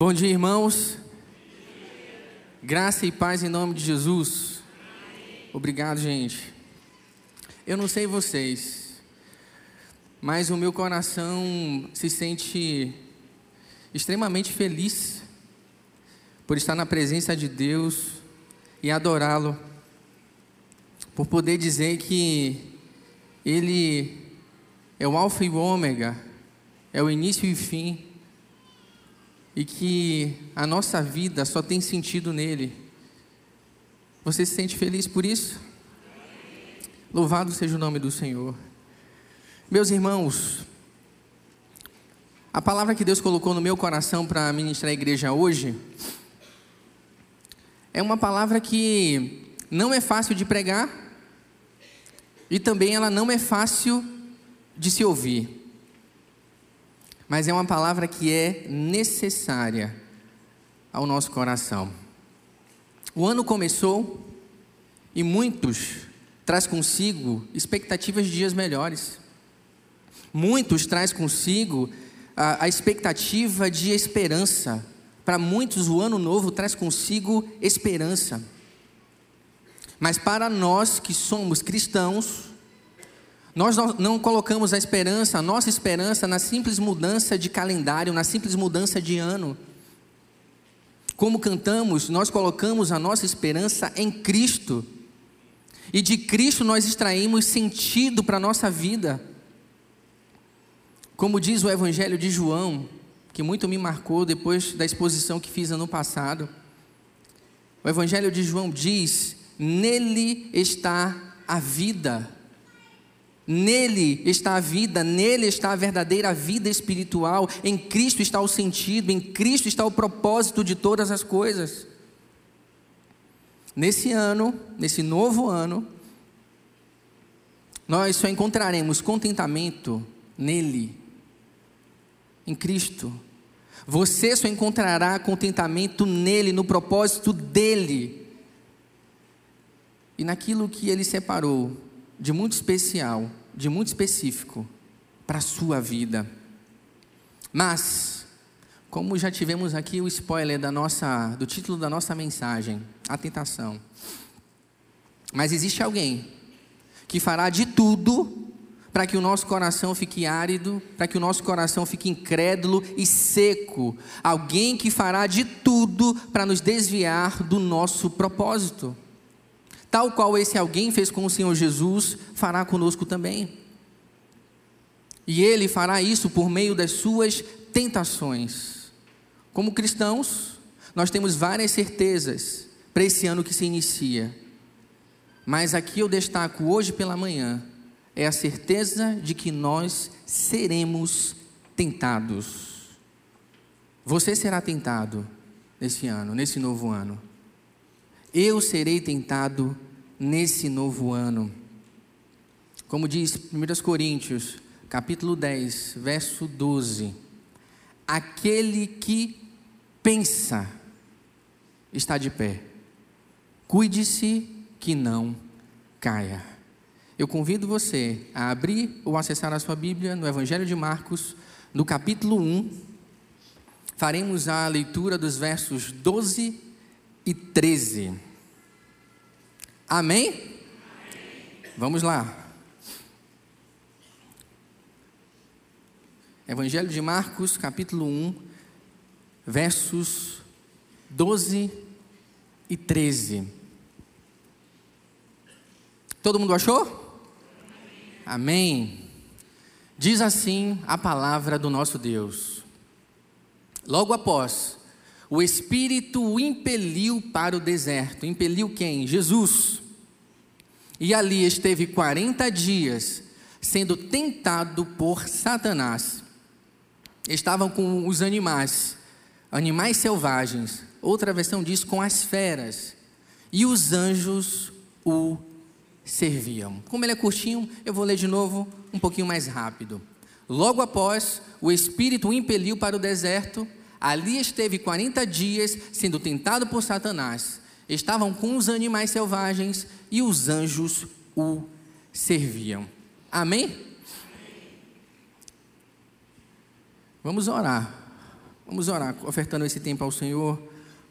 Bom dia, irmãos. Graça e paz em nome de Jesus. Obrigado, gente. Eu não sei vocês, mas o meu coração se sente extremamente feliz por estar na presença de Deus e adorá-lo, por poder dizer que Ele é o Alfa e o Ômega, é o início e o fim e que a nossa vida só tem sentido nele. Você se sente feliz por isso? Louvado seja o nome do Senhor. Meus irmãos, a palavra que Deus colocou no meu coração para ministrar a igreja hoje é uma palavra que não é fácil de pregar e também ela não é fácil de se ouvir mas é uma palavra que é necessária ao nosso coração. O ano começou e muitos traz consigo expectativas de dias melhores. Muitos traz consigo a, a expectativa de esperança. Para muitos o ano novo traz consigo esperança. Mas para nós que somos cristãos, nós não colocamos a esperança, a nossa esperança, na simples mudança de calendário, na simples mudança de ano. Como cantamos, nós colocamos a nossa esperança em Cristo. E de Cristo nós extraímos sentido para a nossa vida. Como diz o Evangelho de João, que muito me marcou depois da exposição que fiz ano passado. O Evangelho de João diz: Nele está a vida. Nele está a vida, nele está a verdadeira vida espiritual, em Cristo está o sentido, em Cristo está o propósito de todas as coisas. Nesse ano, nesse novo ano, nós só encontraremos contentamento nele, em Cristo. Você só encontrará contentamento nele, no propósito dele e naquilo que ele separou de muito especial de muito específico para a sua vida. Mas, como já tivemos aqui o spoiler da nossa, do título da nossa mensagem, a tentação. Mas existe alguém que fará de tudo para que o nosso coração fique árido, para que o nosso coração fique incrédulo e seco. Alguém que fará de tudo para nos desviar do nosso propósito. Tal qual esse alguém fez com o Senhor Jesus, fará conosco também. E Ele fará isso por meio das suas tentações. Como cristãos, nós temos várias certezas para esse ano que se inicia. Mas aqui eu destaco hoje pela manhã é a certeza de que nós seremos tentados. Você será tentado nesse ano, nesse novo ano. Eu serei tentado nesse novo ano. Como diz 1 Coríntios, capítulo 10, verso 12. Aquele que pensa está de pé. Cuide-se que não caia. Eu convido você a abrir ou acessar a sua Bíblia no Evangelho de Marcos, no capítulo 1. Faremos a leitura dos versos 12 e 13. Amém? Vamos lá. Evangelho de Marcos, capítulo 1, versos 12 e 13. Todo mundo achou? Amém. Diz assim a palavra do nosso Deus. Logo após o Espírito o impeliu para o deserto. Impeliu quem? Jesus. E ali esteve 40 dias, sendo tentado por Satanás. Estavam com os animais, animais selvagens. Outra versão diz com as feras. E os anjos o serviam. Como ele é curtinho, eu vou ler de novo um pouquinho mais rápido. Logo após, o Espírito o impeliu para o deserto Ali esteve 40 dias sendo tentado por Satanás. Estavam com os animais selvagens e os anjos o serviam. Amém? Vamos orar. Vamos orar, ofertando esse tempo ao Senhor,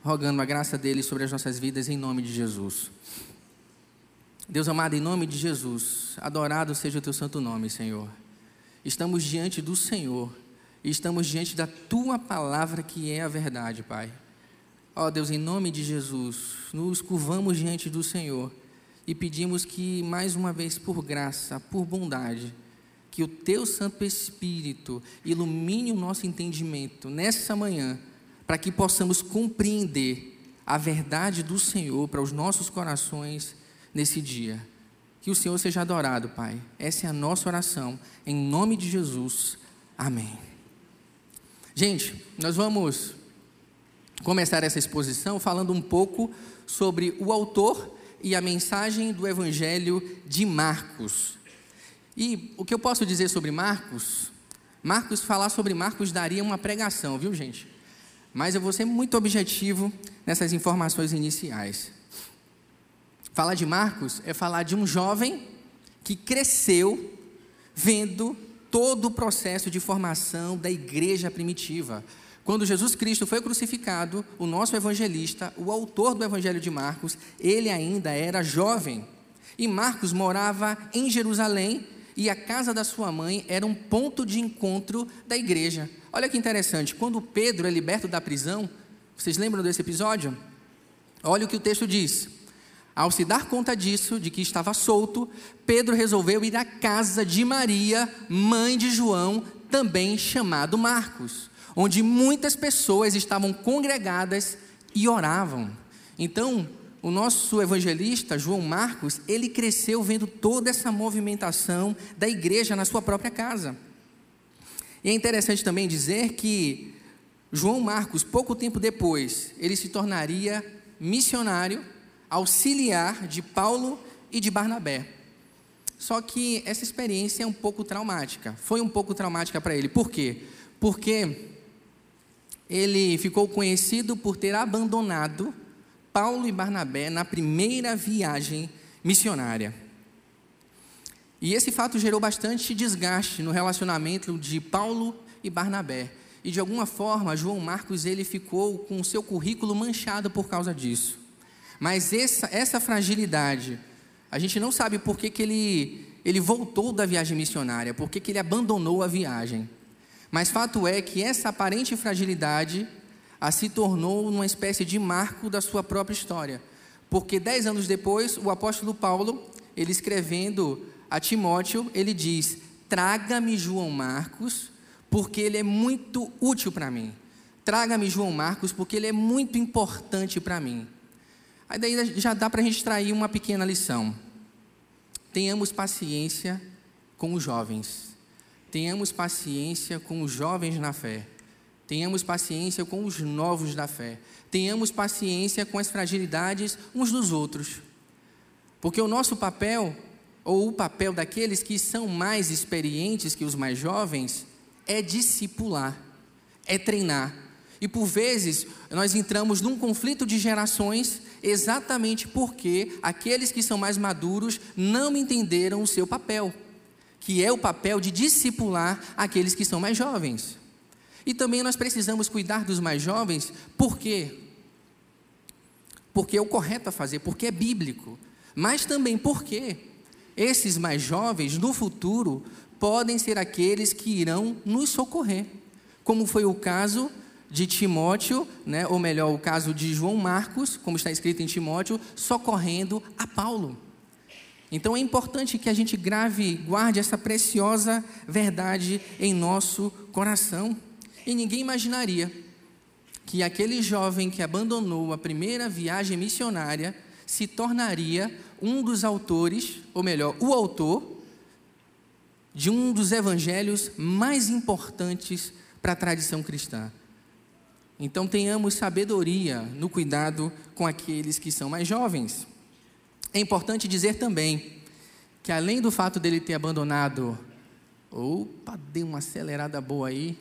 rogando a graça dele sobre as nossas vidas, em nome de Jesus. Deus amado, em nome de Jesus, adorado seja o teu santo nome, Senhor. Estamos diante do Senhor e estamos diante da tua palavra que é a verdade, Pai. Ó oh, Deus, em nome de Jesus, nos curvamos diante do Senhor e pedimos que, mais uma vez, por graça, por bondade, que o teu Santo Espírito ilumine o nosso entendimento nessa manhã, para que possamos compreender a verdade do Senhor para os nossos corações nesse dia. Que o Senhor seja adorado, Pai. Essa é a nossa oração, em nome de Jesus. Amém. Gente, nós vamos começar essa exposição falando um pouco sobre o autor e a mensagem do Evangelho de Marcos. E o que eu posso dizer sobre Marcos? Marcos, falar sobre Marcos daria uma pregação, viu, gente? Mas eu vou ser muito objetivo nessas informações iniciais. Falar de Marcos é falar de um jovem que cresceu vendo todo o processo de formação da igreja primitiva. Quando Jesus Cristo foi crucificado, o nosso evangelista, o autor do Evangelho de Marcos, ele ainda era jovem. E Marcos morava em Jerusalém e a casa da sua mãe era um ponto de encontro da igreja. Olha que interessante, quando Pedro é liberto da prisão, vocês lembram desse episódio? Olha o que o texto diz. Ao se dar conta disso, de que estava solto, Pedro resolveu ir à casa de Maria, mãe de João, também chamado Marcos, onde muitas pessoas estavam congregadas e oravam. Então, o nosso evangelista, João Marcos, ele cresceu vendo toda essa movimentação da igreja na sua própria casa. E é interessante também dizer que João Marcos, pouco tempo depois, ele se tornaria missionário auxiliar de Paulo e de Barnabé. Só que essa experiência é um pouco traumática. Foi um pouco traumática para ele. Por quê? Porque ele ficou conhecido por ter abandonado Paulo e Barnabé na primeira viagem missionária. E esse fato gerou bastante desgaste no relacionamento de Paulo e Barnabé. E de alguma forma, João Marcos ele ficou com o seu currículo manchado por causa disso. Mas essa, essa fragilidade, a gente não sabe por que, que ele, ele voltou da viagem missionária, por que, que ele abandonou a viagem. Mas fato é que essa aparente fragilidade a se tornou uma espécie de marco da sua própria história. Porque dez anos depois, o apóstolo Paulo, ele escrevendo a Timóteo, ele diz: Traga-me João Marcos, porque ele é muito útil para mim. Traga-me João Marcos, porque ele é muito importante para mim. Aí daí já dá para a gente extrair uma pequena lição. Tenhamos paciência com os jovens. Tenhamos paciência com os jovens na fé. Tenhamos paciência com os novos da fé. Tenhamos paciência com as fragilidades uns dos outros. Porque o nosso papel, ou o papel daqueles que são mais experientes que os mais jovens, é discipular, é treinar. E por vezes nós entramos num conflito de gerações exatamente porque aqueles que são mais maduros não entenderam o seu papel, que é o papel de discipular aqueles que são mais jovens. E também nós precisamos cuidar dos mais jovens, por quê? Porque é o correto a fazer, porque é bíblico, mas também porque esses mais jovens no futuro podem ser aqueles que irão nos socorrer, como foi o caso de Timóteo, né, ou melhor, o caso de João Marcos, como está escrito em Timóteo, socorrendo a Paulo. Então é importante que a gente grave, guarde essa preciosa verdade em nosso coração. E ninguém imaginaria que aquele jovem que abandonou a primeira viagem missionária se tornaria um dos autores, ou melhor, o autor de um dos evangelhos mais importantes para a tradição cristã. Então tenhamos sabedoria no cuidado com aqueles que são mais jovens. É importante dizer também que além do fato dele ter abandonado, opa, deu uma acelerada boa aí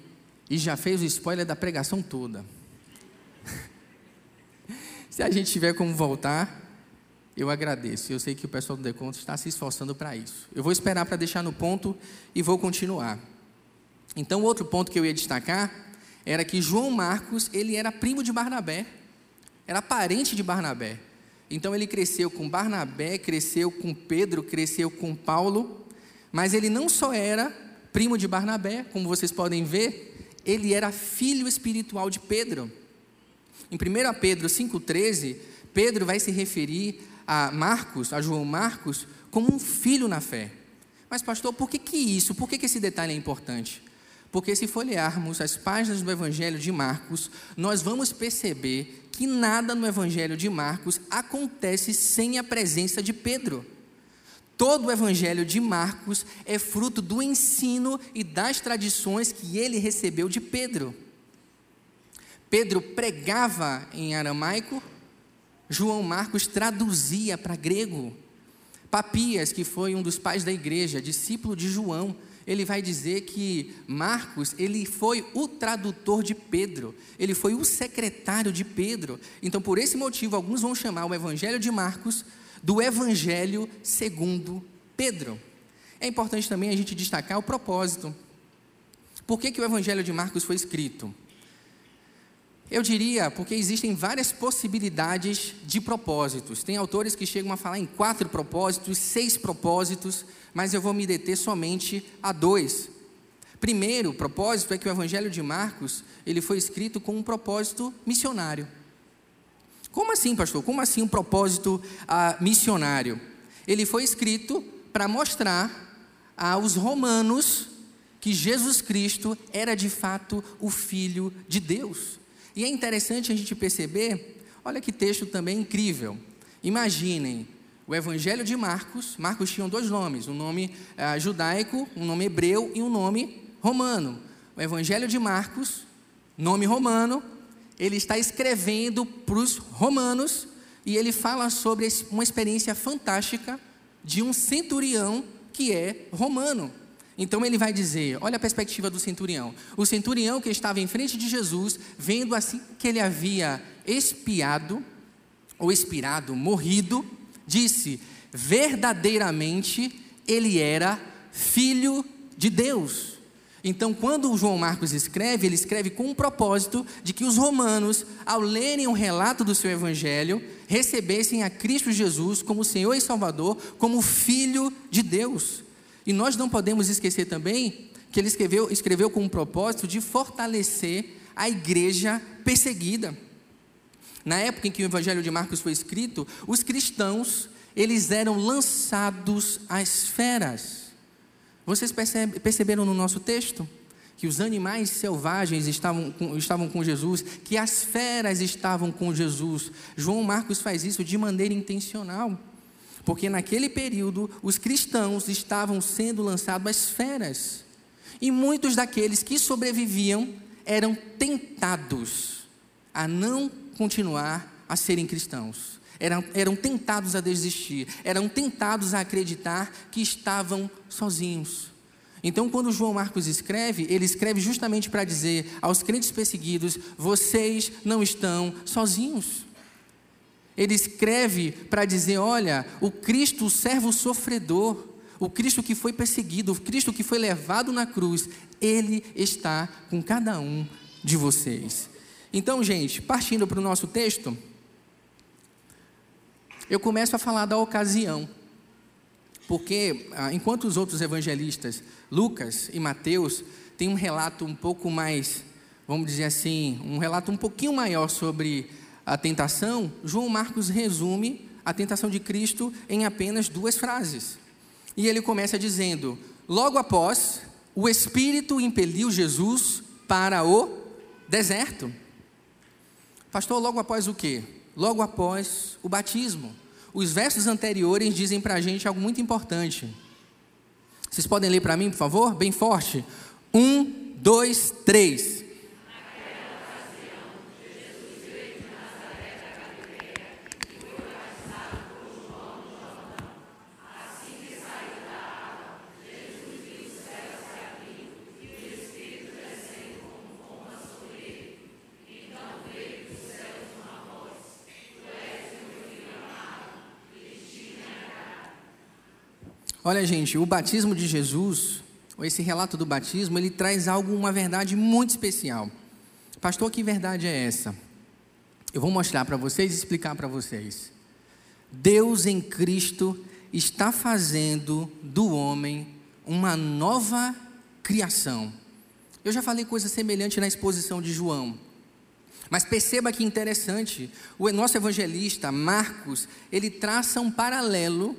e já fez o spoiler da pregação toda. Se a gente tiver como voltar, eu agradeço. Eu sei que o pessoal do Deconto está se esforçando para isso. Eu vou esperar para deixar no ponto e vou continuar. Então, outro ponto que eu ia destacar era que João Marcos, ele era primo de Barnabé, era parente de Barnabé. Então ele cresceu com Barnabé, cresceu com Pedro, cresceu com Paulo, mas ele não só era primo de Barnabé, como vocês podem ver, ele era filho espiritual de Pedro. Em 1 Pedro 5,13, Pedro vai se referir a Marcos, a João Marcos, como um filho na fé. Mas, pastor, por que, que isso? Por que, que esse detalhe é importante? Porque se folhearmos as páginas do Evangelho de Marcos, nós vamos perceber que nada no Evangelho de Marcos acontece sem a presença de Pedro. Todo o Evangelho de Marcos é fruto do ensino e das tradições que ele recebeu de Pedro. Pedro pregava em aramaico, João Marcos traduzia para grego. Papias, que foi um dos pais da igreja, discípulo de João, ele vai dizer que Marcos, ele foi o tradutor de Pedro, ele foi o secretário de Pedro. Então, por esse motivo, alguns vão chamar o evangelho de Marcos do Evangelho segundo Pedro. É importante também a gente destacar o propósito. Por que, que o Evangelho de Marcos foi escrito? Eu diria porque existem várias possibilidades de propósitos. Tem autores que chegam a falar em quatro propósitos, seis propósitos, mas eu vou me deter somente a dois. Primeiro propósito é que o Evangelho de Marcos ele foi escrito com um propósito missionário. Como assim, pastor? Como assim um propósito ah, missionário? Ele foi escrito para mostrar aos romanos que Jesus Cristo era de fato o Filho de Deus. E é interessante a gente perceber, olha que texto também incrível. Imaginem o Evangelho de Marcos. Marcos tinha dois nomes: um nome ah, judaico, um nome hebreu e um nome romano. O Evangelho de Marcos, nome romano, ele está escrevendo para os romanos e ele fala sobre uma experiência fantástica de um centurião que é romano. Então ele vai dizer: olha a perspectiva do centurião. O centurião que estava em frente de Jesus, vendo assim que ele havia espiado, ou expirado, morrido, disse: verdadeiramente ele era filho de Deus. Então, quando o João Marcos escreve, ele escreve com o propósito de que os romanos, ao lerem um relato do seu evangelho, recebessem a Cristo Jesus como Senhor e Salvador, como Filho de Deus. E nós não podemos esquecer também que ele escreveu, escreveu com o propósito de fortalecer a igreja perseguida. Na época em que o evangelho de Marcos foi escrito, os cristãos, eles eram lançados às feras. Vocês percebe, perceberam no nosso texto? Que os animais selvagens estavam com, estavam com Jesus, que as feras estavam com Jesus. João Marcos faz isso de maneira intencional, porque naquele período os cristãos estavam sendo lançados às feras, e muitos daqueles que sobreviviam eram tentados a não continuar a serem cristãos eram, eram tentados a desistir, eram tentados a acreditar que estavam sozinhos. Então, quando João Marcos escreve, ele escreve justamente para dizer aos crentes perseguidos: vocês não estão sozinhos. Ele escreve para dizer: olha, o Cristo, o servo sofredor, o Cristo que foi perseguido, o Cristo que foi levado na cruz, ele está com cada um de vocês. Então, gente, partindo para o nosso texto eu começo a falar da ocasião. Porque, ah, enquanto os outros evangelistas, Lucas e Mateus, têm um relato um pouco mais, vamos dizer assim, um relato um pouquinho maior sobre a tentação, João Marcos resume a tentação de Cristo em apenas duas frases. E ele começa dizendo: Logo após, o Espírito impeliu Jesus para o deserto. Pastor, logo após o quê? logo após o batismo. Os versos anteriores dizem para a gente algo muito importante. Vocês podem ler para mim, por favor? Bem forte. Um, dois, três. Olha, gente, o batismo de Jesus, ou esse relato do batismo, ele traz algo, uma verdade muito especial. Pastor, que verdade é essa? Eu vou mostrar para vocês e explicar para vocês. Deus em Cristo está fazendo do homem uma nova criação. Eu já falei coisa semelhante na exposição de João. Mas perceba que interessante, o nosso evangelista Marcos, ele traça um paralelo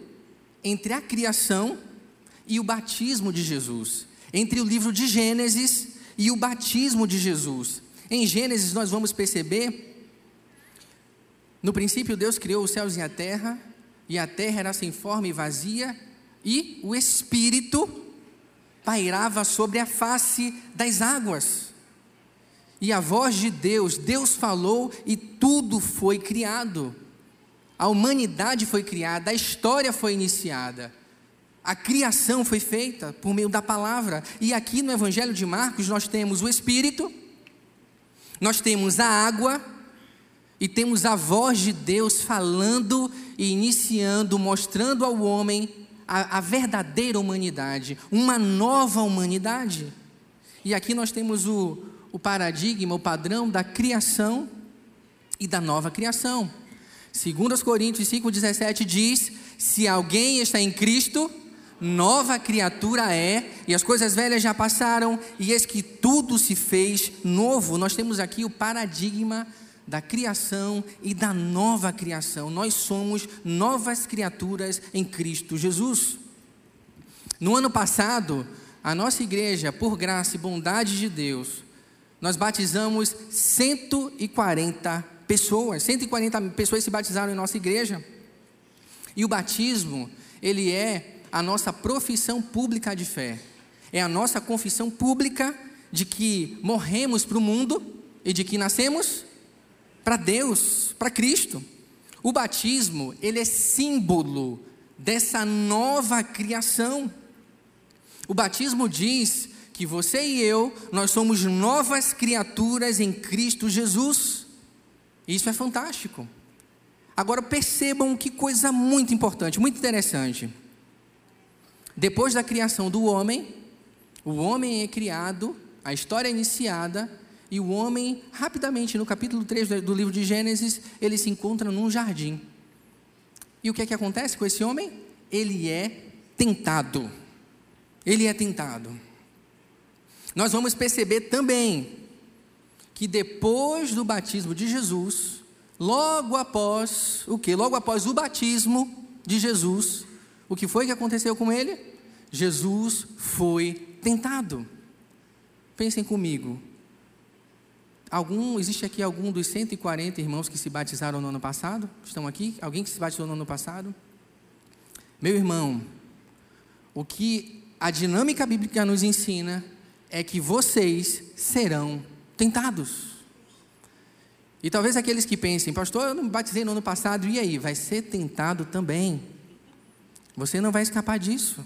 entre a criação e o batismo de Jesus, entre o livro de Gênesis e o batismo de Jesus. Em Gênesis nós vamos perceber no princípio, Deus criou os céus e a terra, e a terra era sem forma e vazia, e o Espírito pairava sobre a face das águas. E a voz de Deus, Deus falou e tudo foi criado. A humanidade foi criada, a história foi iniciada. A criação foi feita por meio da palavra. E aqui no Evangelho de Marcos nós temos o Espírito, nós temos a água, e temos a voz de Deus falando e iniciando, mostrando ao homem a, a, verdadeira humanidade, uma nova humanidade. E aqui nós temos o, o paradigma, o padrão da criação e da nova criação. Segundo os Coríntios 5,17 diz: se alguém está em Cristo, nova criatura é, e as coisas velhas já passaram, e eis que tudo se fez novo. Nós temos aqui o paradigma da criação e da nova criação. Nós somos novas criaturas em Cristo Jesus. No ano passado, a nossa igreja, por graça e bondade de Deus, nós batizamos 140 pessoas. 140 pessoas se batizaram em nossa igreja. E o batismo, ele é a nossa profissão pública de fé. É a nossa confissão pública de que morremos para o mundo e de que nascemos para Deus, para Cristo. O batismo, ele é símbolo dessa nova criação. O batismo diz que você e eu, nós somos novas criaturas em Cristo Jesus. Isso é fantástico. Agora percebam que coisa muito importante, muito interessante. Depois da criação do homem, o homem é criado, a história é iniciada, e o homem, rapidamente, no capítulo 3 do livro de Gênesis, ele se encontra num jardim. E o que é que acontece com esse homem? Ele é tentado. Ele é tentado. Nós vamos perceber também que depois do batismo de Jesus, logo após o que? Logo após o batismo de Jesus, o que foi que aconteceu com ele? Jesus foi tentado. Pensem comigo. Algum, existe aqui algum dos 140 irmãos que se batizaram no ano passado? Estão aqui? Alguém que se batizou no ano passado? Meu irmão, o que a dinâmica bíblica nos ensina é que vocês serão tentados. E talvez aqueles que pensem, pastor, eu não me batizei no ano passado, e aí? Vai ser tentado também. Você não vai escapar disso.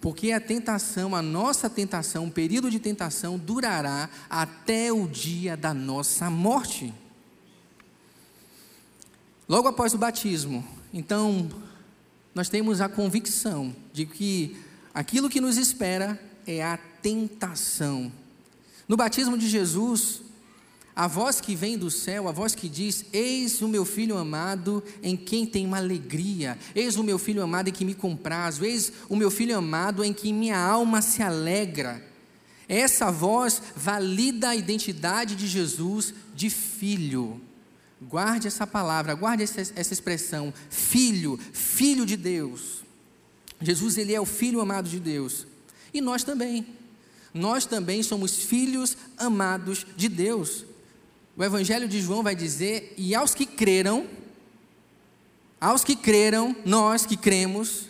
Porque a tentação, a nossa tentação, o período de tentação durará até o dia da nossa morte. Logo após o batismo, então, nós temos a convicção de que aquilo que nos espera é a tentação. No batismo de Jesus, a voz que vem do céu, a voz que diz: Eis o meu filho amado em quem tem uma alegria, eis o meu filho amado em que me comprazo, eis o meu filho amado em que minha alma se alegra. Essa voz valida a identidade de Jesus de filho. Guarde essa palavra, guarde essa, essa expressão, filho, filho de Deus. Jesus, ele é o filho amado de Deus. E nós também. Nós também somos filhos amados de Deus o Evangelho de João vai dizer: e aos que creram, aos que creram, nós que cremos,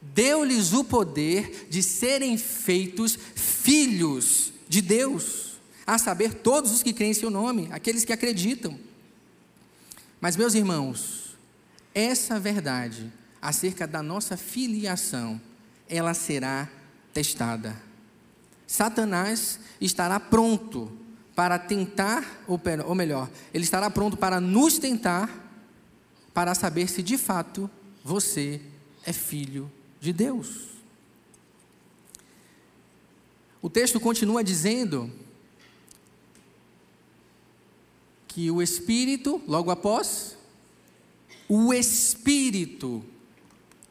deu-lhes o poder de serem feitos filhos de Deus, a saber, todos os que creem em seu nome, aqueles que acreditam. Mas, meus irmãos, essa verdade acerca da nossa filiação, ela será testada. Satanás estará pronto para tentar, ou melhor, ele estará pronto para nos tentar, para saber se de fato você é filho de Deus. O texto continua dizendo que o Espírito, logo após, o Espírito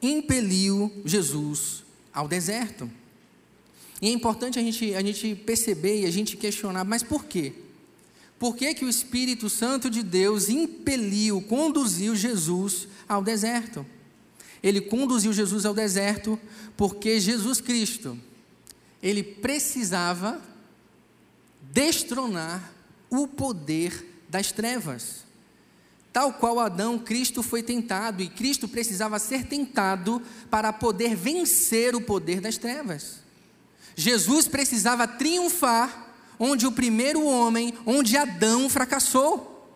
impeliu Jesus ao deserto. E é importante a gente, a gente perceber e a gente questionar, mas por quê? Por que, que o Espírito Santo de Deus impeliu, conduziu Jesus ao deserto? Ele conduziu Jesus ao deserto porque Jesus Cristo, ele precisava destronar o poder das trevas. Tal qual Adão, Cristo foi tentado e Cristo precisava ser tentado para poder vencer o poder das trevas. Jesus precisava triunfar onde o primeiro homem, onde Adão fracassou.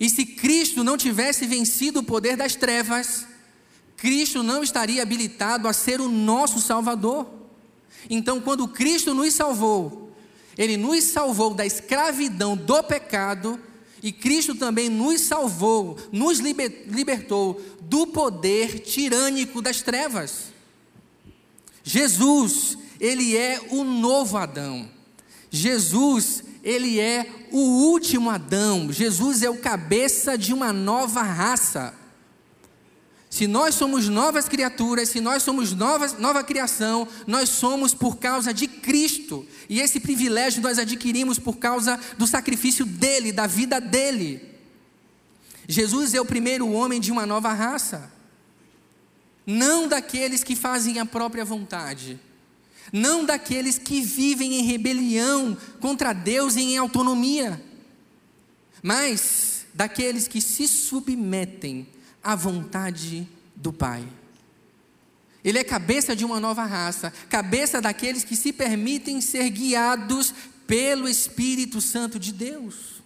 E se Cristo não tivesse vencido o poder das trevas, Cristo não estaria habilitado a ser o nosso Salvador. Então, quando Cristo nos salvou, Ele nos salvou da escravidão do pecado, e Cristo também nos salvou, nos libertou do poder tirânico das trevas. Jesus, Ele é o novo Adão. Jesus, ele é o último Adão. Jesus é o cabeça de uma nova raça. Se nós somos novas criaturas, se nós somos novas, nova criação, nós somos por causa de Cristo. E esse privilégio nós adquirimos por causa do sacrifício dele, da vida dele. Jesus é o primeiro homem de uma nova raça. Não daqueles que fazem a própria vontade, não daqueles que vivem em rebelião contra Deus e em autonomia, mas daqueles que se submetem à vontade do Pai. Ele é cabeça de uma nova raça, cabeça daqueles que se permitem ser guiados pelo Espírito Santo de Deus.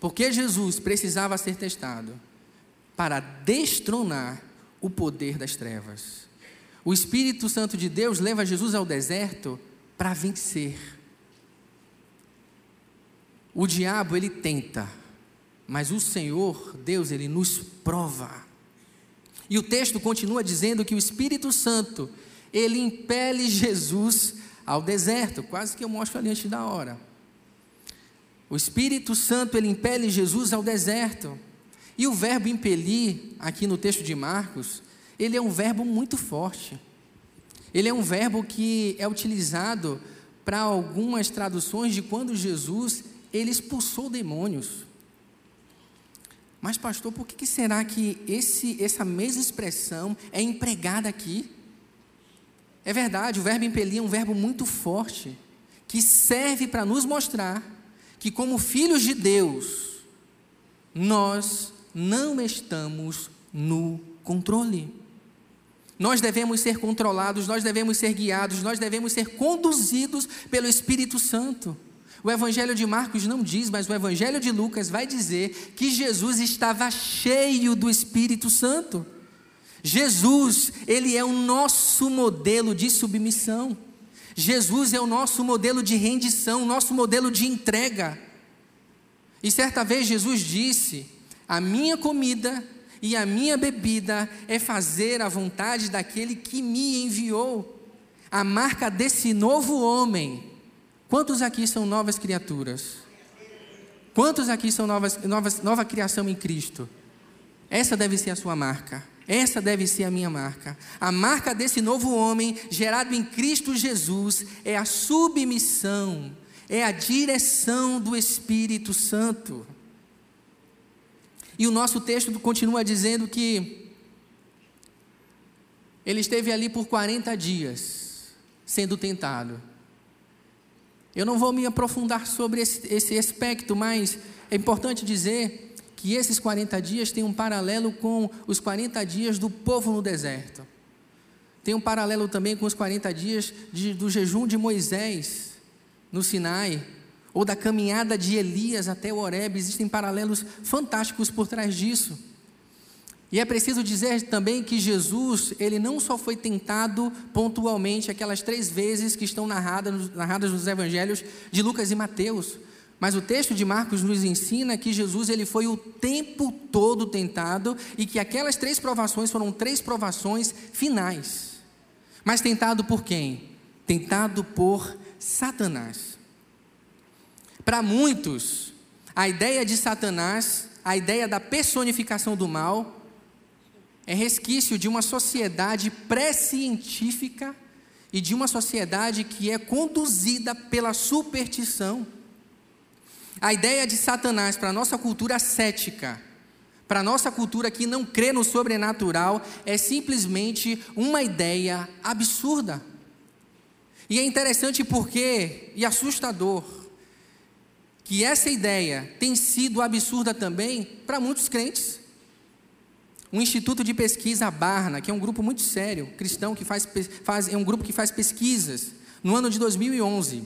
Porque Jesus precisava ser testado para destronar o poder das trevas. O Espírito Santo de Deus leva Jesus ao deserto para vencer. O diabo ele tenta, mas o Senhor, Deus, ele nos prova. E o texto continua dizendo que o Espírito Santo, ele impele Jesus ao deserto, quase que eu mostro ali antes da hora. O Espírito Santo, ele impele Jesus ao deserto. E o verbo impelir, aqui no texto de Marcos, ele é um verbo muito forte. Ele é um verbo que é utilizado para algumas traduções de quando Jesus ele expulsou demônios. Mas pastor, por que será que esse, essa mesma expressão é empregada aqui? É verdade, o verbo impelir é um verbo muito forte, que serve para nos mostrar que, como filhos de Deus, nós não estamos no controle. Nós devemos ser controlados, nós devemos ser guiados, nós devemos ser conduzidos pelo Espírito Santo. O Evangelho de Marcos não diz, mas o Evangelho de Lucas vai dizer que Jesus estava cheio do Espírito Santo. Jesus, ele é o nosso modelo de submissão. Jesus é o nosso modelo de rendição, nosso modelo de entrega. E certa vez Jesus disse: A minha comida e a minha bebida é fazer a vontade daquele que me enviou. A marca desse novo homem. Quantos aqui são novas criaturas? Quantos aqui são novas, novas, nova criação em Cristo? Essa deve ser a sua marca. Essa deve ser a minha marca. A marca desse novo homem, gerado em Cristo Jesus, é a submissão, é a direção do Espírito Santo. E o nosso texto continua dizendo que ele esteve ali por 40 dias, sendo tentado. Eu não vou me aprofundar sobre esse, esse aspecto, mas é importante dizer que esses 40 dias têm um paralelo com os 40 dias do povo no deserto. Tem um paralelo também com os 40 dias de, do jejum de Moisés no Sinai, ou da caminhada de Elias até o Horeb, existem paralelos fantásticos por trás disso. E é preciso dizer também que Jesus, ele não só foi tentado pontualmente aquelas três vezes que estão narradas, narradas nos evangelhos de Lucas e Mateus, mas o texto de Marcos nos ensina que Jesus ele foi o tempo todo tentado e que aquelas três provações foram três provações finais. Mas tentado por quem? Tentado por Satanás. Para muitos, A ideia de Satanás, a ideia da personificação do mal, é resquício de uma sociedade pré-científica e de uma sociedade que é conduzida pela superstição. A ideia de Satanás para a nossa cultura cética, para a nossa cultura que não crê no sobrenatural, é simplesmente uma ideia absurda. E é interessante porque, e assustador, que essa ideia tem sido absurda também para muitos crentes. Um instituto de pesquisa Barna, que é um grupo muito sério, cristão, que faz, faz, é um grupo que faz pesquisas, no ano de 2011.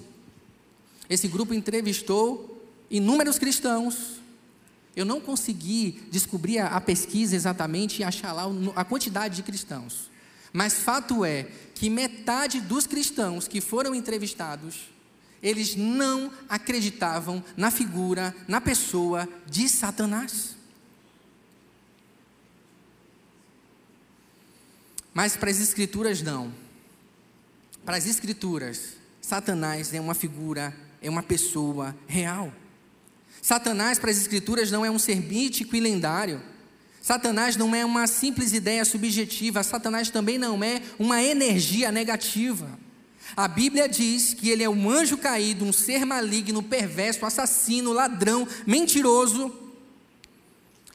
Esse grupo entrevistou inúmeros cristãos. Eu não consegui descobrir a, a pesquisa exatamente e achar lá a quantidade de cristãos. Mas fato é que metade dos cristãos que foram entrevistados, eles não acreditavam na figura, na pessoa de Satanás. Mas para as Escrituras, não. Para as Escrituras, Satanás é uma figura, é uma pessoa real. Satanás, para as Escrituras, não é um ser mítico e lendário. Satanás não é uma simples ideia subjetiva. Satanás também não é uma energia negativa. A Bíblia diz que ele é um anjo caído, um ser maligno, perverso, assassino, ladrão, mentiroso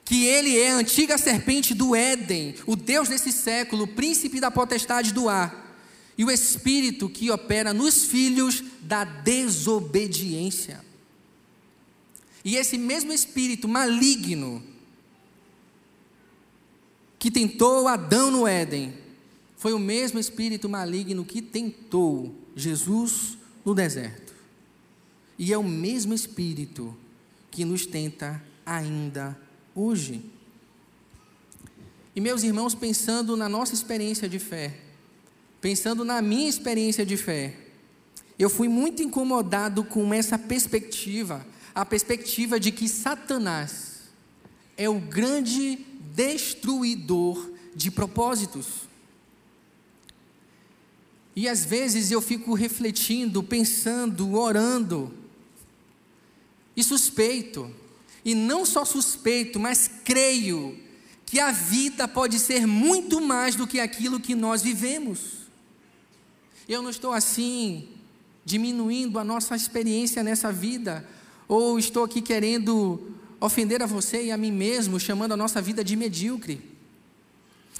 que ele é a antiga serpente do Éden, o Deus desse século, o príncipe da potestade do ar, e o espírito que opera nos filhos da desobediência. E esse mesmo espírito maligno que tentou Adão no Éden, foi o mesmo espírito maligno que tentou Jesus no deserto. E é o mesmo espírito que nos tenta ainda hoje. E meus irmãos, pensando na nossa experiência de fé, pensando na minha experiência de fé, eu fui muito incomodado com essa perspectiva, a perspectiva de que Satanás é o grande destruidor de propósitos. E às vezes eu fico refletindo, pensando, orando, e suspeito e não só suspeito, mas creio que a vida pode ser muito mais do que aquilo que nós vivemos. Eu não estou assim diminuindo a nossa experiência nessa vida, ou estou aqui querendo ofender a você e a mim mesmo, chamando a nossa vida de medíocre.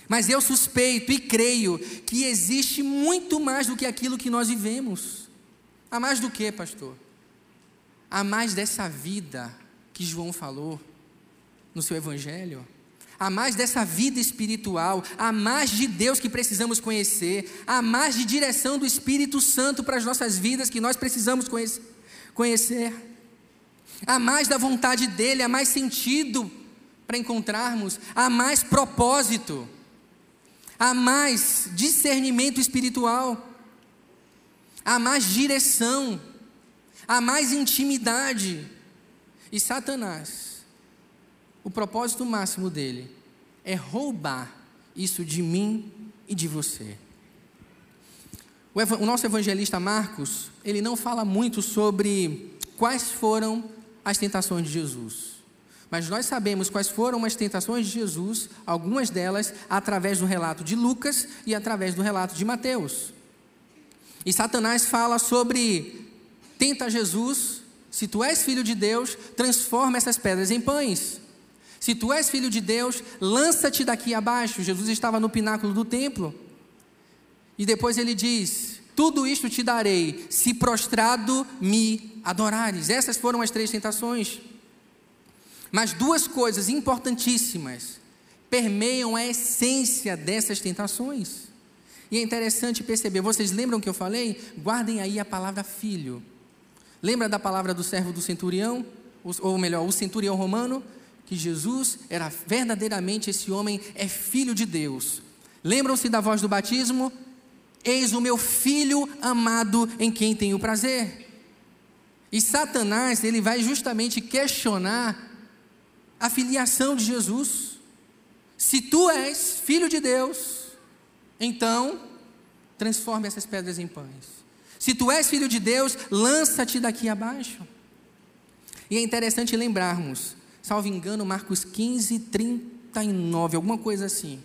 Mas eu suspeito e creio que existe muito mais do que aquilo que nós vivemos. Há mais do que, pastor? Há mais dessa vida que João falou no seu evangelho. Há mais dessa vida espiritual, há mais de Deus que precisamos conhecer, há mais de direção do Espírito Santo para as nossas vidas que nós precisamos conhecer. Há mais da vontade dEle, há mais sentido para encontrarmos, há mais propósito, há mais discernimento espiritual, há mais direção, há mais intimidade e Satanás, o propósito máximo dele é roubar isso de mim e de você. O, nosso evangelista Marcos, ele não fala muito sobre quais foram as tentações de Jesus. Mas nós sabemos quais foram as tentações de Jesus, algumas delas através do relato de Lucas e através do relato de Mateus. E Satanás fala sobre tenta Jesus se tu és filho de Deus, transforma essas pedras em pães. Se tu és filho de Deus, lança-te daqui abaixo. Jesus estava no pináculo do templo. E depois ele diz: Tudo isto te darei, se prostrado me adorares. Essas foram as três tentações. Mas duas coisas importantíssimas permeiam a essência dessas tentações. E é interessante perceber, vocês lembram que eu falei? Guardem aí a palavra filho. Lembra da palavra do servo do centurião? Ou melhor, o centurião romano? Que Jesus era verdadeiramente esse homem, é filho de Deus. Lembram-se da voz do batismo? Eis o meu filho amado em quem tenho prazer. E Satanás, ele vai justamente questionar a filiação de Jesus. Se tu és filho de Deus, então transforme essas pedras em pães. Se tu és filho de Deus, lança-te daqui abaixo. E é interessante lembrarmos, salvo engano, Marcos 15, 39, alguma coisa assim.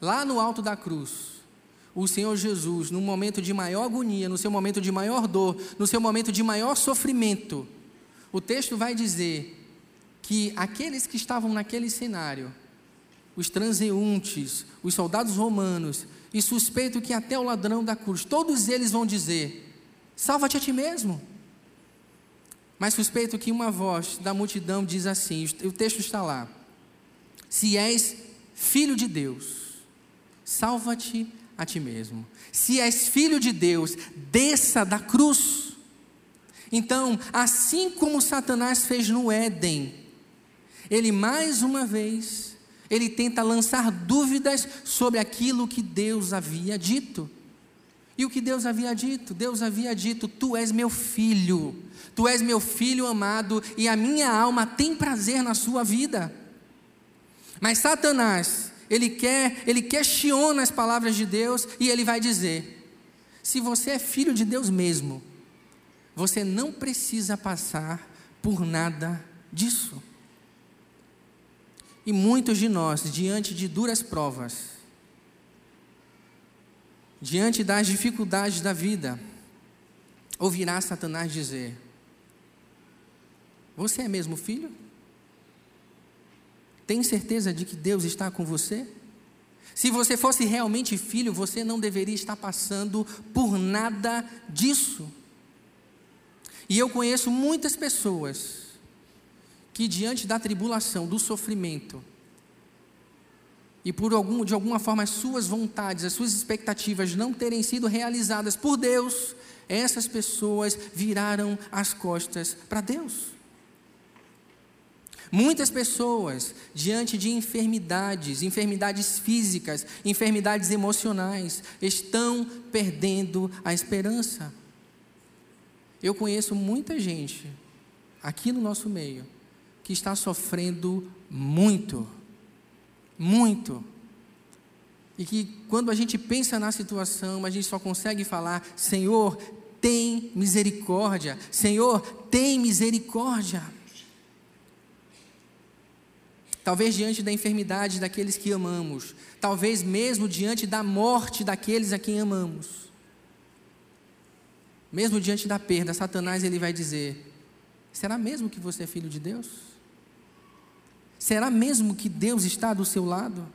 Lá no alto da cruz, o Senhor Jesus, no momento de maior agonia, no seu momento de maior dor, no seu momento de maior sofrimento, o texto vai dizer que aqueles que estavam naquele cenário, os transeuntes, os soldados romanos, e suspeito que até o ladrão da cruz, todos eles vão dizer: salva-te a ti mesmo. Mas suspeito que uma voz da multidão diz assim: o texto está lá. Se és filho de Deus, salva-te a ti mesmo. Se és filho de Deus, desça da cruz. Então, assim como Satanás fez no Éden, ele mais uma vez, ele tenta lançar dúvidas sobre aquilo que Deus havia dito. E o que Deus havia dito? Deus havia dito: Tu és meu filho, tu és meu filho amado, e a minha alma tem prazer na sua vida. Mas Satanás, ele quer, ele questiona as palavras de Deus e ele vai dizer: Se você é filho de Deus mesmo, você não precisa passar por nada disso. E muitos de nós, diante de duras provas, diante das dificuldades da vida, ouvirá Satanás dizer: Você é mesmo filho? Tem certeza de que Deus está com você? Se você fosse realmente filho, você não deveria estar passando por nada disso. E eu conheço muitas pessoas que, diante da tribulação, do sofrimento, e por algum, de alguma forma as suas vontades, as suas expectativas não terem sido realizadas por Deus, essas pessoas viraram as costas para Deus. Muitas pessoas, diante de enfermidades, enfermidades físicas, enfermidades emocionais, estão perdendo a esperança. Eu conheço muita gente aqui no nosso meio que está sofrendo muito muito. E que quando a gente pensa na situação, a gente só consegue falar: Senhor, tem misericórdia. Senhor, tem misericórdia. Talvez diante da enfermidade daqueles que amamos, talvez mesmo diante da morte daqueles a quem amamos. Mesmo diante da perda, Satanás ele vai dizer: Será mesmo que você é filho de Deus? Será mesmo que Deus está do seu lado?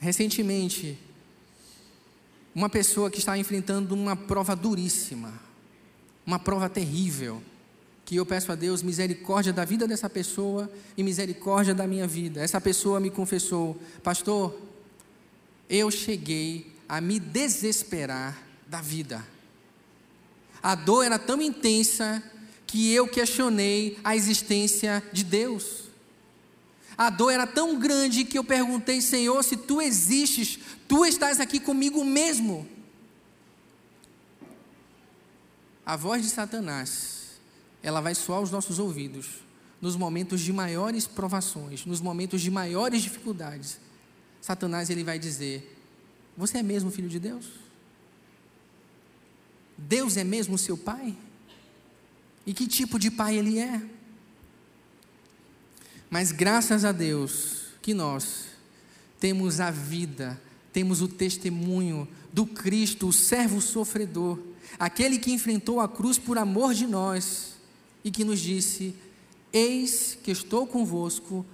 Recentemente, uma pessoa que está enfrentando uma prova duríssima, uma prova terrível, que eu peço a Deus misericórdia da vida dessa pessoa e misericórdia da minha vida. Essa pessoa me confessou, pastor, eu cheguei a me desesperar da vida. A dor era tão intensa que eu questionei a existência de Deus. A dor era tão grande que eu perguntei, Senhor, se tu existes, tu estás aqui comigo mesmo. A voz de Satanás, ela vai soar aos nossos ouvidos nos momentos de maiores provações, nos momentos de maiores dificuldades. Satanás ele vai dizer: Você é mesmo filho de Deus? Deus é mesmo seu pai? E que tipo de pai ele é? Mas graças a Deus que nós temos a vida, temos o testemunho do Cristo, o servo sofredor, aquele que enfrentou a cruz por amor de nós e que nos disse: Eis que estou convosco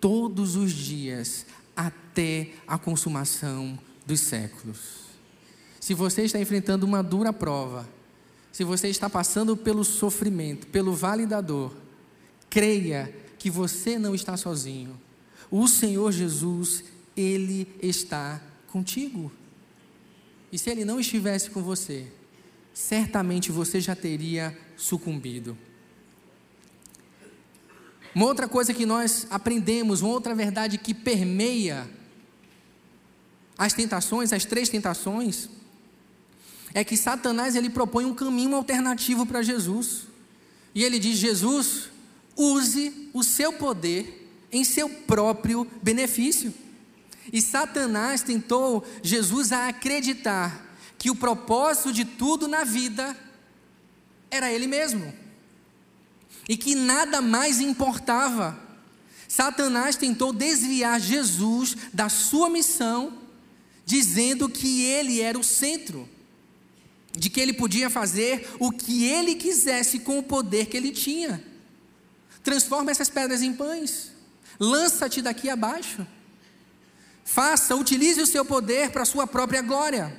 todos os dias, até a consumação dos séculos. Se você está enfrentando uma dura prova, se você está passando pelo sofrimento, pelo vale da dor, creia que você não está sozinho. O Senhor Jesus, Ele está contigo. E se Ele não estivesse com você, certamente você já teria sucumbido. Uma outra coisa que nós aprendemos, uma outra verdade que permeia as tentações, as três tentações, é que Satanás ele propõe um caminho alternativo para Jesus. E ele diz: Jesus, use o seu poder em seu próprio benefício. E Satanás tentou Jesus a acreditar que o propósito de tudo na vida era ele mesmo. e que nada mais importava. Satanás tentou desviar Jesus da sua missão, dizendo que ele era o centro, de que ele podia fazer o que ele quisesse com o poder que ele tinha. Transforma essas pedras em pães, lança-te daqui abaixo. Faça, utilize o seu poder para a sua própria glória.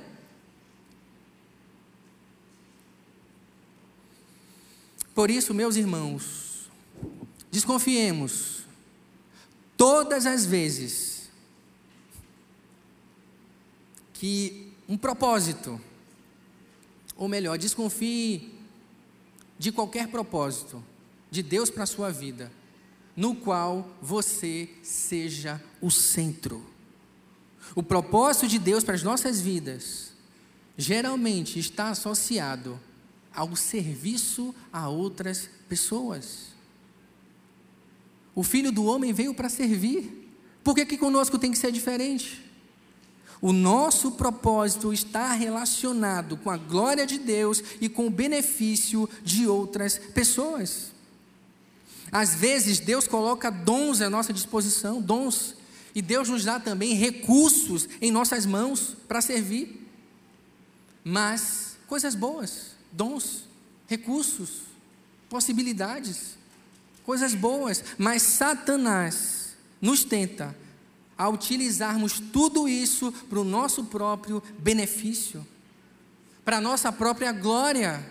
Por isso, meus irmãos, desconfiemos todas as vezes que um propósito, ou melhor, desconfie de qualquer propósito de Deus para a sua vida, no qual você seja o centro. O propósito de Deus para as nossas vidas geralmente está associado ao serviço a outras pessoas. O filho do homem veio para servir. Por que, que conosco tem que ser diferente? O nosso propósito está relacionado com a glória de Deus e com o benefício de outras pessoas. Às vezes Deus coloca dons à nossa disposição, dons, e Deus nos dá também recursos em nossas mãos para servir. Mas coisas boas dons, recursos, possibilidades, coisas boas, mas Satanás nos tenta a utilizarmos tudo isso para o nosso próprio benefício, para a nossa própria glória,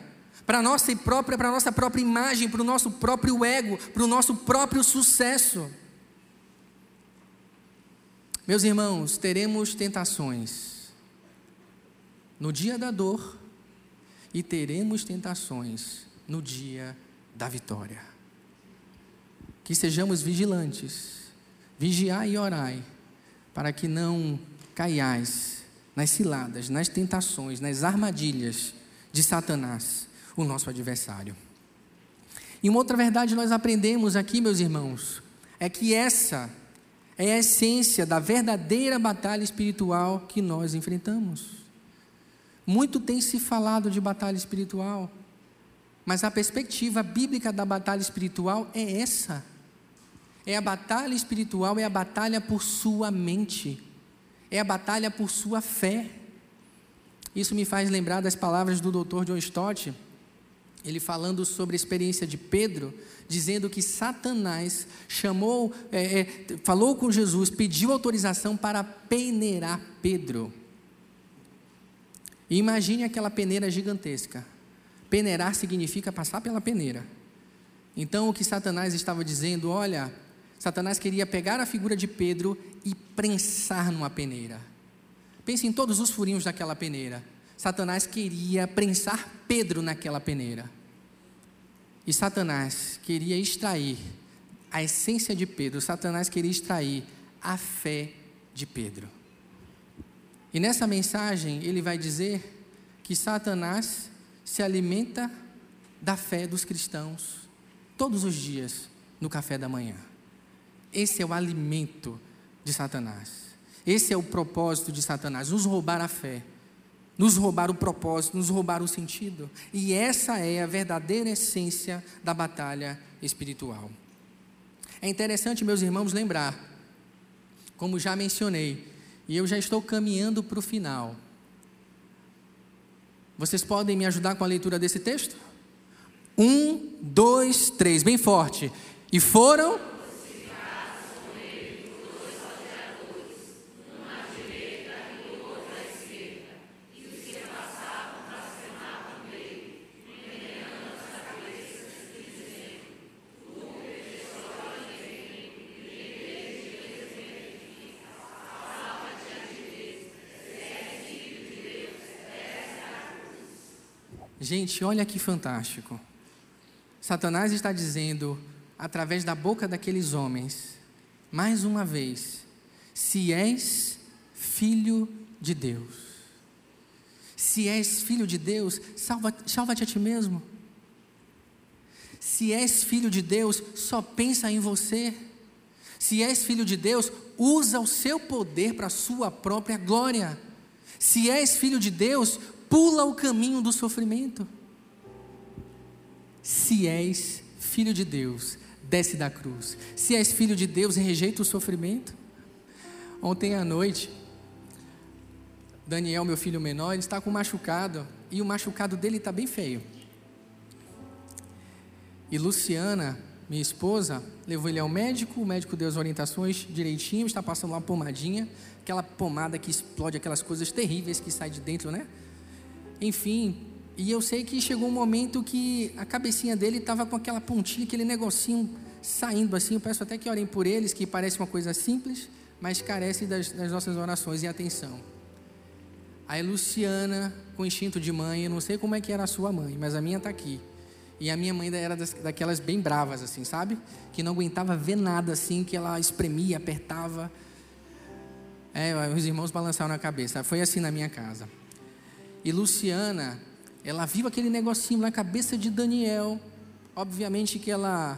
para a nossa própria, para a nossa própria imagem, para o nosso próprio ego, para o nosso próprio sucesso. Meus irmãos, teremos tentações no dia da dor, e teremos tentações no dia da vitória. Que sejamos vigilantes, vigiai e orai, para que não caiais nas ciladas, nas tentações, nas armadilhas de Satanás, o nosso adversário. E uma outra verdade nós aprendemos aqui, meus irmãos, é que essa é a essência da verdadeira batalha espiritual que nós enfrentamos. Muito tem se falado de batalha espiritual, mas a perspectiva bíblica da batalha espiritual é essa. É a batalha espiritual, é a batalha por sua mente, é a batalha por sua fé. Isso me faz lembrar das palavras do Dr. John Stott, ele falando sobre a experiência de Pedro, dizendo que Satanás chamou, é, é, falou com Jesus, pediu autorização para peneirar Pedro. E imagine aquela peneira gigantesca. Peneirar significa passar pela peneira. Então o que Satanás estava dizendo, olha, Satanás queria pegar a figura de Pedro e prensar numa peneira. Pense em todos os furinhos daquela peneira. Satanás queria prensar Pedro naquela peneira. E Satanás queria extrair a essência de Pedro, Satanás queria extrair a fé de Pedro. E nessa mensagem ele vai dizer que Satanás se alimenta da fé dos cristãos todos os dias no café da manhã. Esse é o alimento de Satanás. Esse é o propósito de Satanás, nos roubar a fé, nos roubar o propósito, nos roubar o sentido. E essa é a verdadeira essência da batalha espiritual. É interessante, meus irmãos, lembrar, como já mencionei, e eu já estou caminhando para o final. Vocês podem me ajudar com a leitura desse texto? Um, dois, três, bem forte. E foram Gente, olha que fantástico. Satanás está dizendo, através da boca daqueles homens, mais uma vez: se és filho de Deus, se és filho de Deus, salva-te salva a ti mesmo. Se és filho de Deus, só pensa em você. Se és filho de Deus, usa o seu poder para a sua própria glória. Se és filho de Deus, pula o caminho do sofrimento. Se és filho de Deus, desce da cruz. Se és filho de Deus, rejeita o sofrimento. Ontem à noite, Daniel, meu filho menor, ele está com um machucado e o machucado dele está bem feio. E Luciana, minha esposa, levou ele ao médico, o médico deu as orientações direitinho, está passando uma pomadinha, aquela pomada que explode aquelas coisas terríveis que saem de dentro, né? Enfim, e eu sei que chegou um momento que a cabecinha dele estava com aquela pontinha, aquele negocinho saindo assim. Eu peço até que orem por eles, que parece uma coisa simples, mas carece das, das nossas orações e atenção. Aí Luciana, com instinto de mãe, eu não sei como é que era a sua mãe, mas a minha está aqui. E a minha mãe era das, daquelas bem bravas, assim, sabe? Que não aguentava ver nada assim, que ela espremia, apertava. É, os irmãos balançaram na cabeça. Foi assim na minha casa. E Luciana, ela viu aquele negocinho na cabeça de Daniel. Obviamente que ela,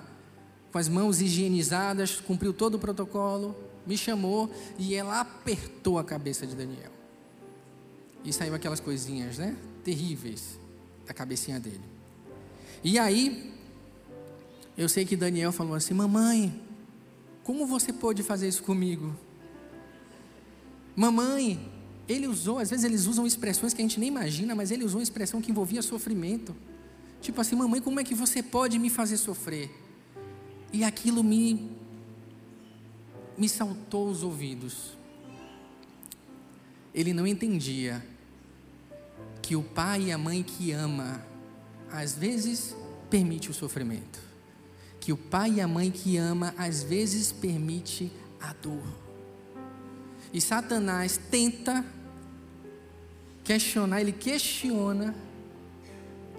com as mãos higienizadas, cumpriu todo o protocolo, me chamou e ela apertou a cabeça de Daniel. E saiu aquelas coisinhas, né? Terríveis da cabecinha dele. E aí, eu sei que Daniel falou assim: Mamãe, como você pôde fazer isso comigo? Mamãe, ele usou, às vezes eles usam expressões que a gente nem imagina, mas ele usou uma expressão que envolvia sofrimento. Tipo assim, mamãe, como é que você pode me fazer sofrer? E aquilo me me saltou os ouvidos. Ele não entendia que o pai e a mãe que ama às vezes permite o sofrimento. Que o pai e a mãe que ama, às vezes permite a dor. E Satanás tenta questionar, ele questiona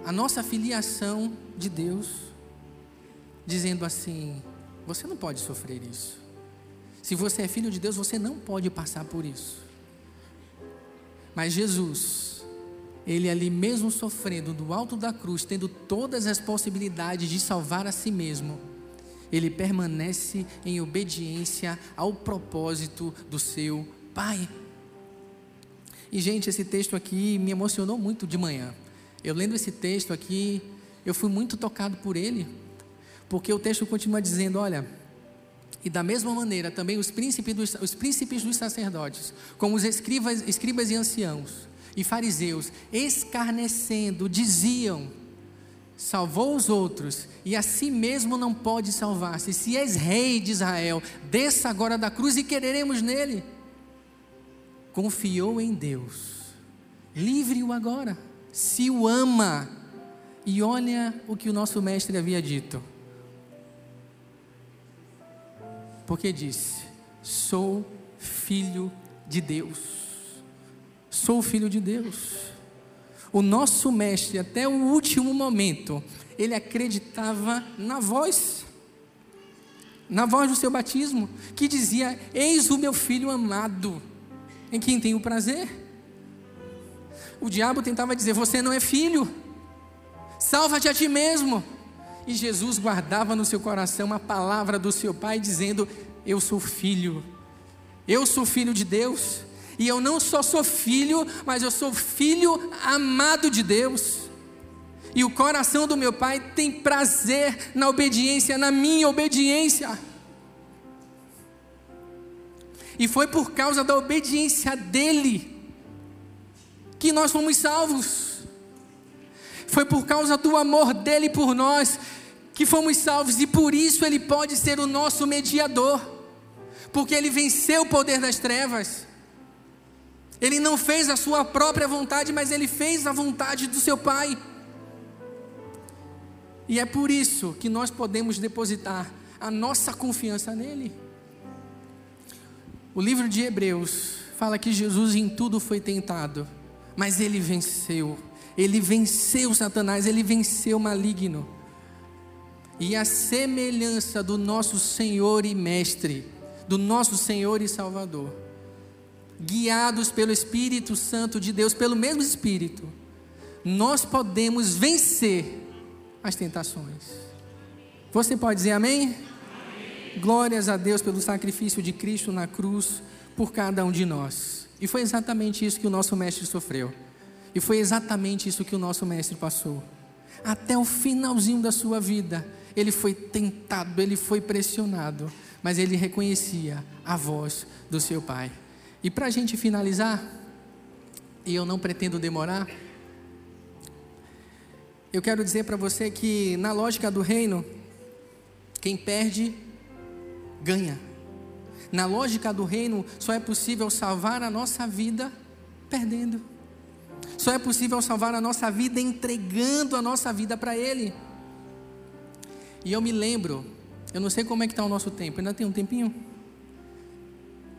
a nossa filiação de Deus, dizendo assim: você não pode sofrer isso. Se você é filho de Deus, você não pode passar por isso. Mas Jesus, ele ali mesmo sofrendo do alto da cruz, tendo todas as possibilidades de salvar a si mesmo, ele permanece em obediência ao propósito do seu Pai. E gente, esse texto aqui me emocionou muito de manhã. Eu lendo esse texto aqui, eu fui muito tocado por ele, porque o texto continua dizendo: olha, e da mesma maneira também os príncipes dos, os príncipes dos sacerdotes, como os escribas, escribas e anciãos, e fariseus, escarnecendo, diziam: salvou os outros e a si mesmo não pode salvar-se. Se és rei de Israel, desça agora da cruz e quereremos nele. Confiou em Deus, livre-o agora, se o ama. E olha o que o nosso mestre havia dito. Porque disse: Sou filho de Deus sou filho de Deus. O nosso mestre, até o último momento, ele acreditava na voz, na voz do seu batismo, que dizia: Eis o meu filho amado, em quem tenho prazer. O diabo tentava dizer: Você não é filho, salva-te a ti mesmo. E Jesus guardava no seu coração a palavra do seu pai, dizendo: Eu sou filho, eu sou filho de Deus. E eu não só sou filho, mas eu sou filho amado de Deus. E o coração do meu pai tem prazer na obediência, na minha obediência. E foi por causa da obediência dele que nós fomos salvos. Foi por causa do amor dele por nós que fomos salvos e por isso ele pode ser o nosso mediador. Porque ele venceu o poder das trevas. Ele não fez a sua própria vontade, mas ele fez a vontade do seu Pai. E é por isso que nós podemos depositar a nossa confiança nele. O livro de Hebreus fala que Jesus em tudo foi tentado, mas ele venceu. Ele venceu Satanás, ele venceu o maligno. E a semelhança do nosso Senhor e Mestre, do nosso Senhor e Salvador, guiados pelo Espírito Santo de Deus, pelo mesmo Espírito, nós podemos vencer as tentações. Você pode dizer amém? Glórias a Deus pelo sacrifício de Cristo na cruz por cada um de nós. E foi exatamente isso que o nosso mestre sofreu. E foi exatamente isso que o nosso mestre passou. Até o finalzinho da sua vida, ele foi tentado, ele foi pressionado, mas ele reconhecia a voz do seu pai. E para a gente finalizar, e eu não pretendo demorar, eu quero dizer para você que na lógica do reino, quem perde, ganha. Na lógica do reino, só é possível salvar a nossa vida perdendo. Só é possível salvar a nossa vida entregando a nossa vida para Ele. E eu me lembro, eu não sei como é que está o nosso tempo, ainda tem um tempinho?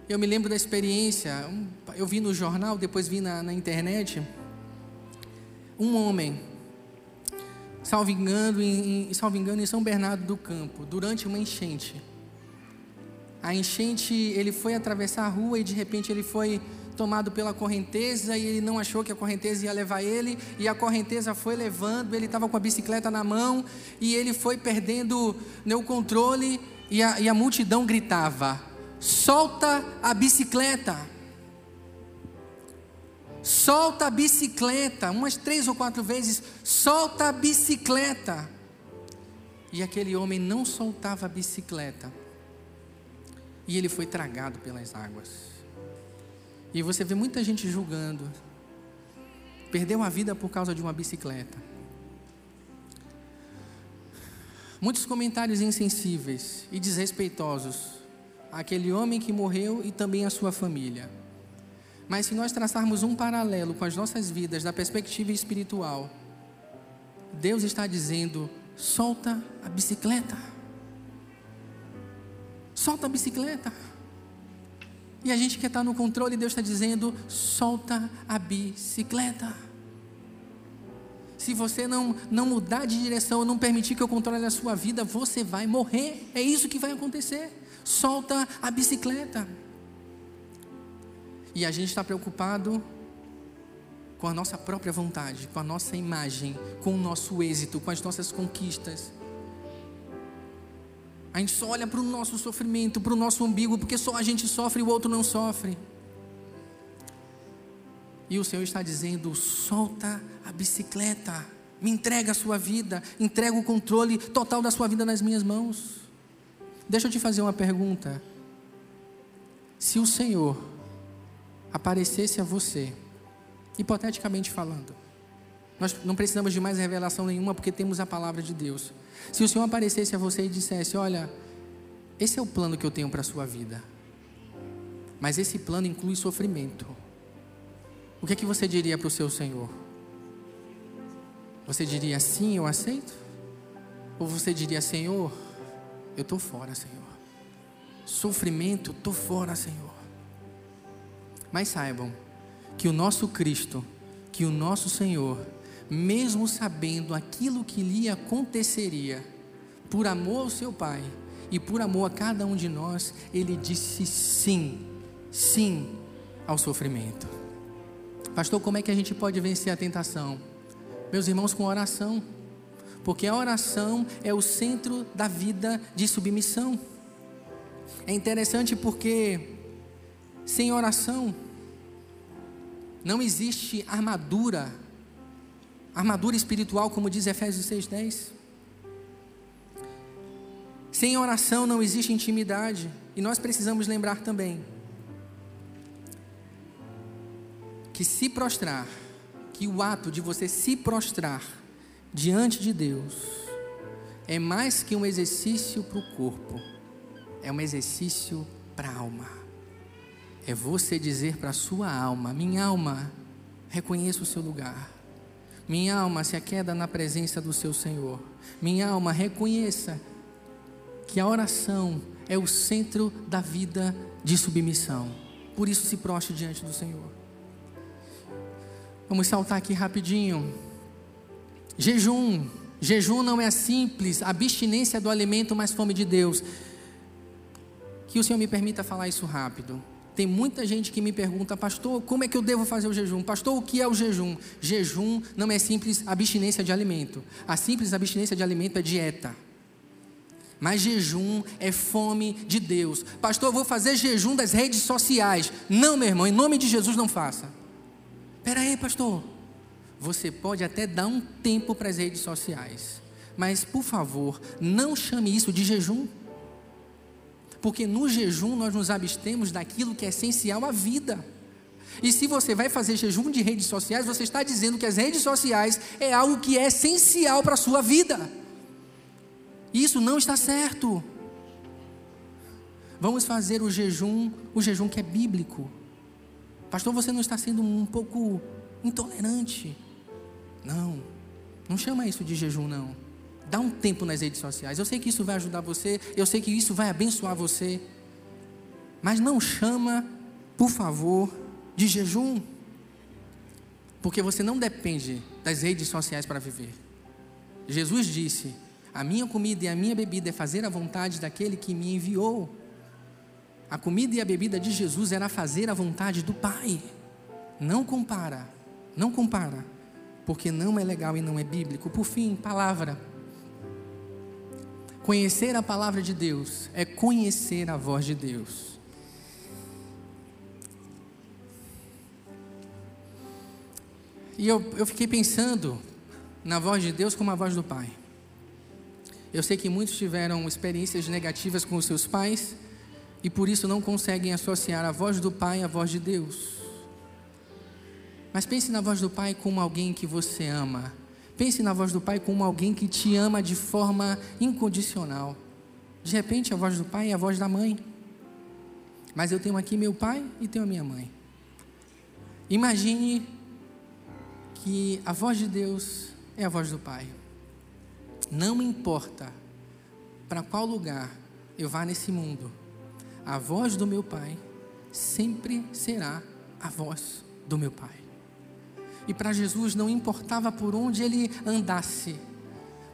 Eu me lembro da experiência, eu vi no jornal, depois vi na, na internet, um homem, salvo engano, em, salvo engano, em São Bernardo do Campo, durante uma enchente. A enchente, ele foi atravessar a rua e de repente ele foi tomado pela correnteza e ele não achou que a correnteza ia levar ele, e a correnteza foi levando, ele estava com a bicicleta na mão e ele foi perdendo né, o controle e a, e a multidão gritava: solta a bicicleta. Solta a bicicleta, umas três ou quatro vezes, solta a bicicleta. E aquele homem não soltava a bicicleta. E ele foi tragado pelas águas. E você vê muita gente julgando. Perdeu a vida por causa de uma bicicleta. Muitos comentários insensíveis e desrespeitosos aquele homem que morreu e também a sua família. Mas se nós traçarmos um paralelo com as nossas vidas da perspectiva espiritual, Deus está dizendo: solta a bicicleta. Solta a bicicleta. E a gente quer estar no controle, Deus está dizendo: solta a bicicleta. Se você não, não mudar de direção, não permitir que eu controle a sua vida, você vai morrer. É isso que vai acontecer solta a bicicleta. E a gente está preocupado com a nossa própria vontade, com a nossa imagem, com o nosso êxito, com as nossas conquistas. A gente só olha para o nosso sofrimento, para o nosso umbigo, porque só a gente sofre e o outro não sofre. E o Senhor está dizendo: solta a bicicleta, me entrega a sua vida, entrega o controle total da sua vida nas minhas mãos. Deixa eu te fazer uma pergunta. Se o Senhor aparecesse a você, hipoteticamente falando, nós não precisamos de mais revelação nenhuma porque temos a palavra de Deus. Se o Senhor aparecesse a você e dissesse: Olha, esse é o plano que eu tenho para a sua vida, mas esse plano inclui sofrimento. O que é que você diria para o seu Senhor? Você diria sim, eu aceito? Ou você diria, Senhor, eu estou fora, Senhor. Sofrimento, estou fora, Senhor. Mas saibam que o nosso Cristo, que o nosso Senhor, mesmo sabendo aquilo que lhe aconteceria, por amor ao seu Pai e por amor a cada um de nós, ele disse sim, sim ao sofrimento. Pastor, como é que a gente pode vencer a tentação? Meus irmãos, com oração porque a oração é o centro da vida de submissão. É interessante porque sem oração não existe armadura, armadura espiritual, como diz Efésios 6,10. Sem oração não existe intimidade, e nós precisamos lembrar também que se prostrar, que o ato de você se prostrar, diante de Deus é mais que um exercício para o corpo, é um exercício para a alma. É você dizer para a sua alma: Minha alma, reconheça o seu lugar. Minha alma se aqueda na presença do seu Senhor. Minha alma, reconheça que a oração é o centro da vida de submissão. Por isso, se proste diante do Senhor. Vamos saltar aqui rapidinho. Jejum. Jejum não é simples, abstinência do alimento, mas fome de Deus. Que o Senhor me permita falar isso rápido. Tem muita gente que me pergunta, pastor, como é que eu devo fazer o jejum? Pastor, o que é o jejum? Jejum não é simples abstinência de alimento. A simples abstinência de alimento é dieta. Mas jejum é fome de Deus. Pastor, eu vou fazer jejum das redes sociais. Não, meu irmão, em nome de Jesus não faça. Espera aí, pastor você pode até dar um tempo para as redes sociais, Mas, por favor, não chame isso de jejum. Porque no jejum nós nos abstemos daquilo que é essencial à vida. E se você vai fazer jejum de redes sociais, você está dizendo que as redes sociais é algo que é essencial para a sua vida. Isso não está certo. Vamos fazer o jejum, o jejum que é bíblico. Pastor, você não está sendo um pouco intolerante. Não, não chama isso de jejum, não. Dá um tempo nas redes sociais. Eu sei que isso vai ajudar você, eu sei que isso vai abençoar você. Mas não chama, por favor, de jejum. Porque você não depende das redes sociais para viver. Jesus disse: A minha comida e a minha bebida é fazer a vontade daquele que me enviou. A comida e a bebida de Jesus era fazer a vontade do Pai. Não compara, não compara, porque não é legal e não é bíblico. Por fim, palavra. Conhecer a palavra de Deus é conhecer a voz de Deus. E eu, eu fiquei pensando na voz de Deus como a voz do Pai. Eu sei que muitos tiveram experiências negativas com os seus pais e por isso não conseguem associar a voz do Pai à voz de Deus. Mas pense na voz do Pai como alguém que você ama. Pense na voz do Pai como alguém que te ama de forma incondicional. De repente, a voz do Pai é a voz da mãe. Mas eu tenho aqui meu pai e tenho a minha mãe. Imagine que a voz de Deus é a voz do Pai. Não importa para qual lugar eu vá nesse mundo, a voz do meu Pai sempre será a voz do meu Pai. E para Jesus não importava por onde ele andasse,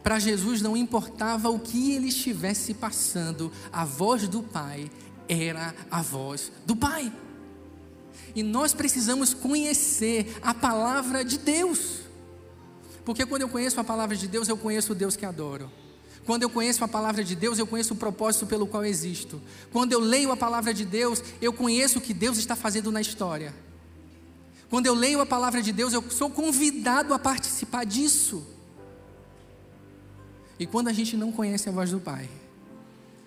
para Jesus não importava o que ele estivesse passando, a voz do Pai era a voz do Pai. E nós precisamos conhecer a palavra de Deus. Porque quando eu conheço a palavra de Deus, eu conheço o Deus que adoro. Quando eu conheço a palavra de Deus, eu conheço o propósito pelo qual existo. Quando eu leio a palavra de Deus, eu conheço o que Deus está fazendo na história. Quando eu leio a palavra de Deus, eu sou convidado a participar disso. E quando a gente não conhece a voz do Pai,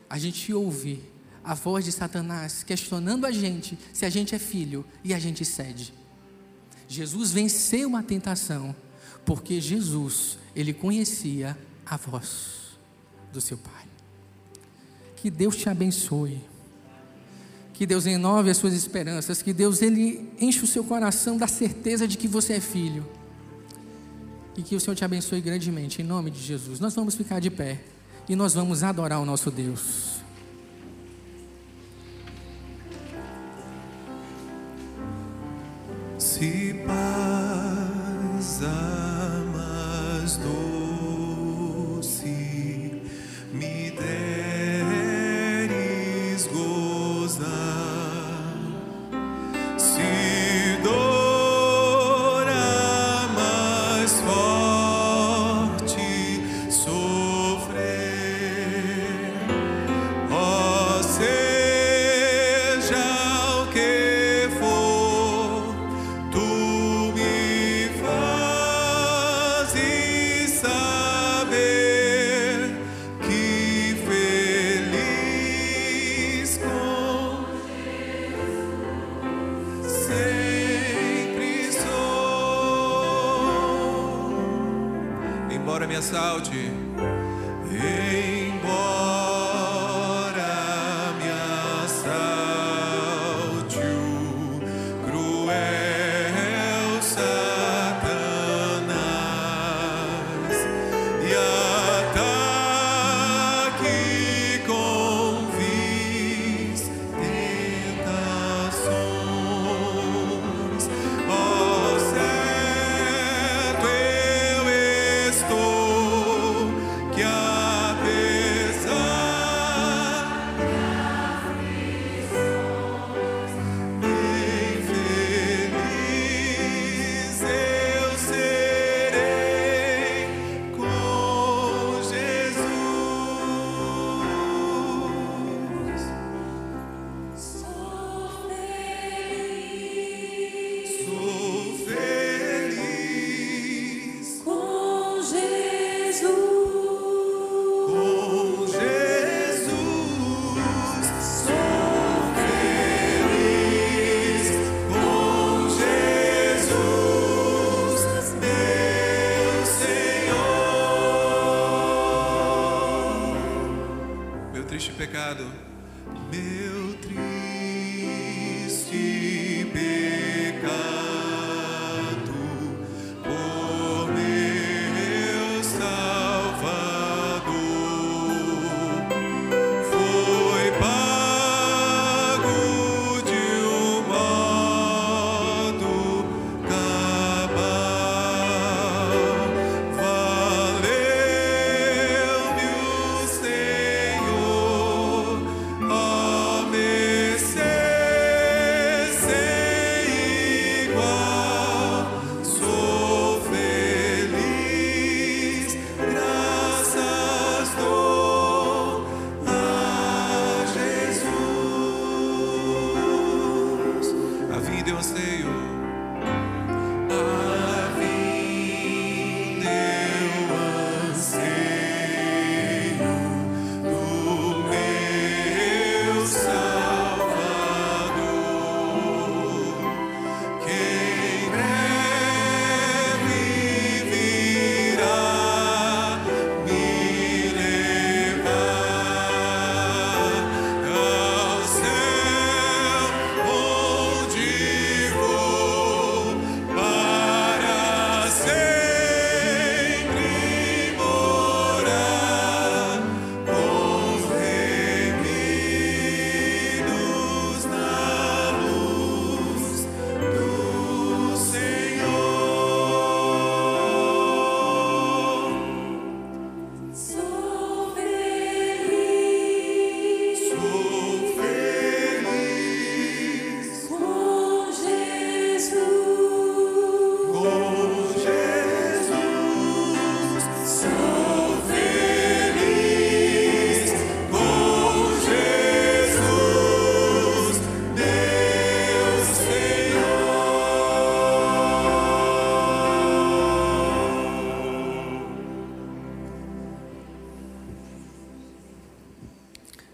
a gente ouve a voz de Satanás questionando a gente se a gente é filho e a gente cede. Jesus venceu uma tentação porque Jesus, ele conhecia a voz do seu Pai. Que Deus te abençoe. Que Deus renove as suas esperanças, que Deus ele enche o seu coração da certeza de que você é filho. E que o Senhor te abençoe grandemente em nome de Jesus. Nós vamos ficar de pé e nós vamos adorar o nosso Deus.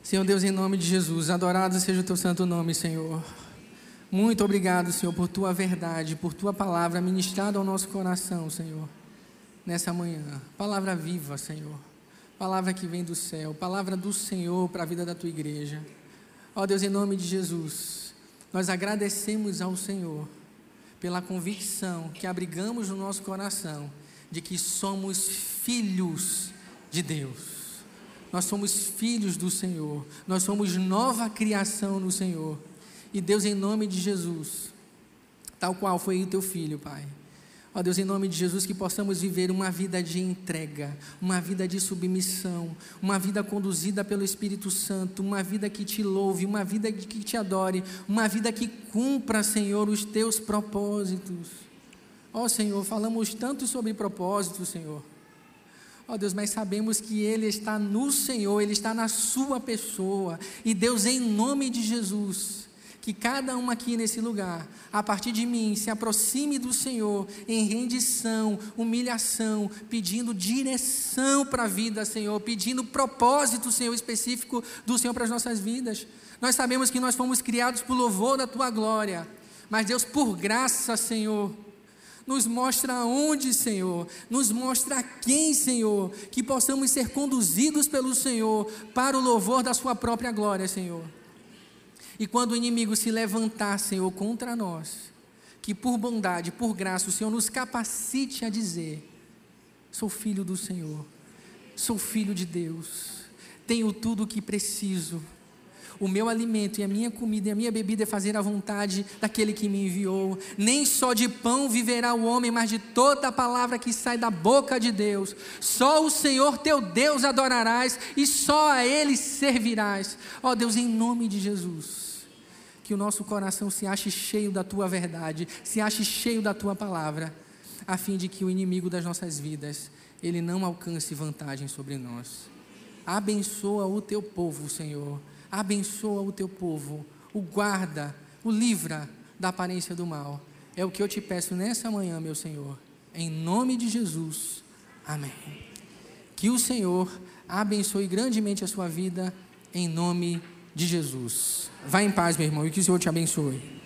Senhor Deus, em nome de Jesus, adorado seja o teu santo nome, Senhor. Muito obrigado, Senhor, por tua verdade, por tua palavra ministrada ao nosso coração, Senhor, nessa manhã. Palavra viva, Senhor. Palavra que vem do céu, palavra do Senhor para a vida da tua igreja. Ó Deus, em nome de Jesus, nós agradecemos ao Senhor pela convicção que abrigamos no nosso coração de que somos filhos de Deus. Nós somos filhos do Senhor, nós somos nova criação no Senhor. E Deus, em nome de Jesus, tal qual foi o teu filho, Pai. Ó Deus, em nome de Jesus, que possamos viver uma vida de entrega, uma vida de submissão, uma vida conduzida pelo Espírito Santo, uma vida que te louve, uma vida que te adore, uma vida que cumpra, Senhor, os teus propósitos. Ó Senhor, falamos tanto sobre propósitos, Senhor. Ó Deus, mas sabemos que Ele está no Senhor, Ele está na Sua pessoa. E Deus, em nome de Jesus, que cada um aqui nesse lugar, a partir de mim, se aproxime do Senhor em rendição, humilhação, pedindo direção para a vida, Senhor, pedindo propósito, Senhor, específico do Senhor para as nossas vidas. Nós sabemos que nós fomos criados por louvor da Tua glória, mas Deus, por graça, Senhor, nos mostra onde, Senhor, nos mostra quem, Senhor, que possamos ser conduzidos pelo Senhor para o louvor da Sua própria glória, Senhor. E quando o inimigo se levantar, Senhor, contra nós, que por bondade, por graça, o Senhor nos capacite a dizer: sou filho do Senhor, sou filho de Deus, tenho tudo o que preciso. O meu alimento e a minha comida e a minha bebida é fazer a vontade daquele que me enviou. Nem só de pão viverá o homem, mas de toda a palavra que sai da boca de Deus. Só o Senhor teu Deus adorarás e só a Ele servirás. Ó Deus, em nome de Jesus, que o nosso coração se ache cheio da tua verdade, se ache cheio da tua palavra, a fim de que o inimigo das nossas vidas, ele não alcance vantagem sobre nós. Abençoa o teu povo, Senhor abençoa o teu povo, o guarda, o livra da aparência do mal. É o que eu te peço nessa manhã, meu Senhor, em nome de Jesus. Amém. Que o Senhor abençoe grandemente a sua vida, em nome de Jesus. Vá em paz, meu irmão, e que o Senhor te abençoe.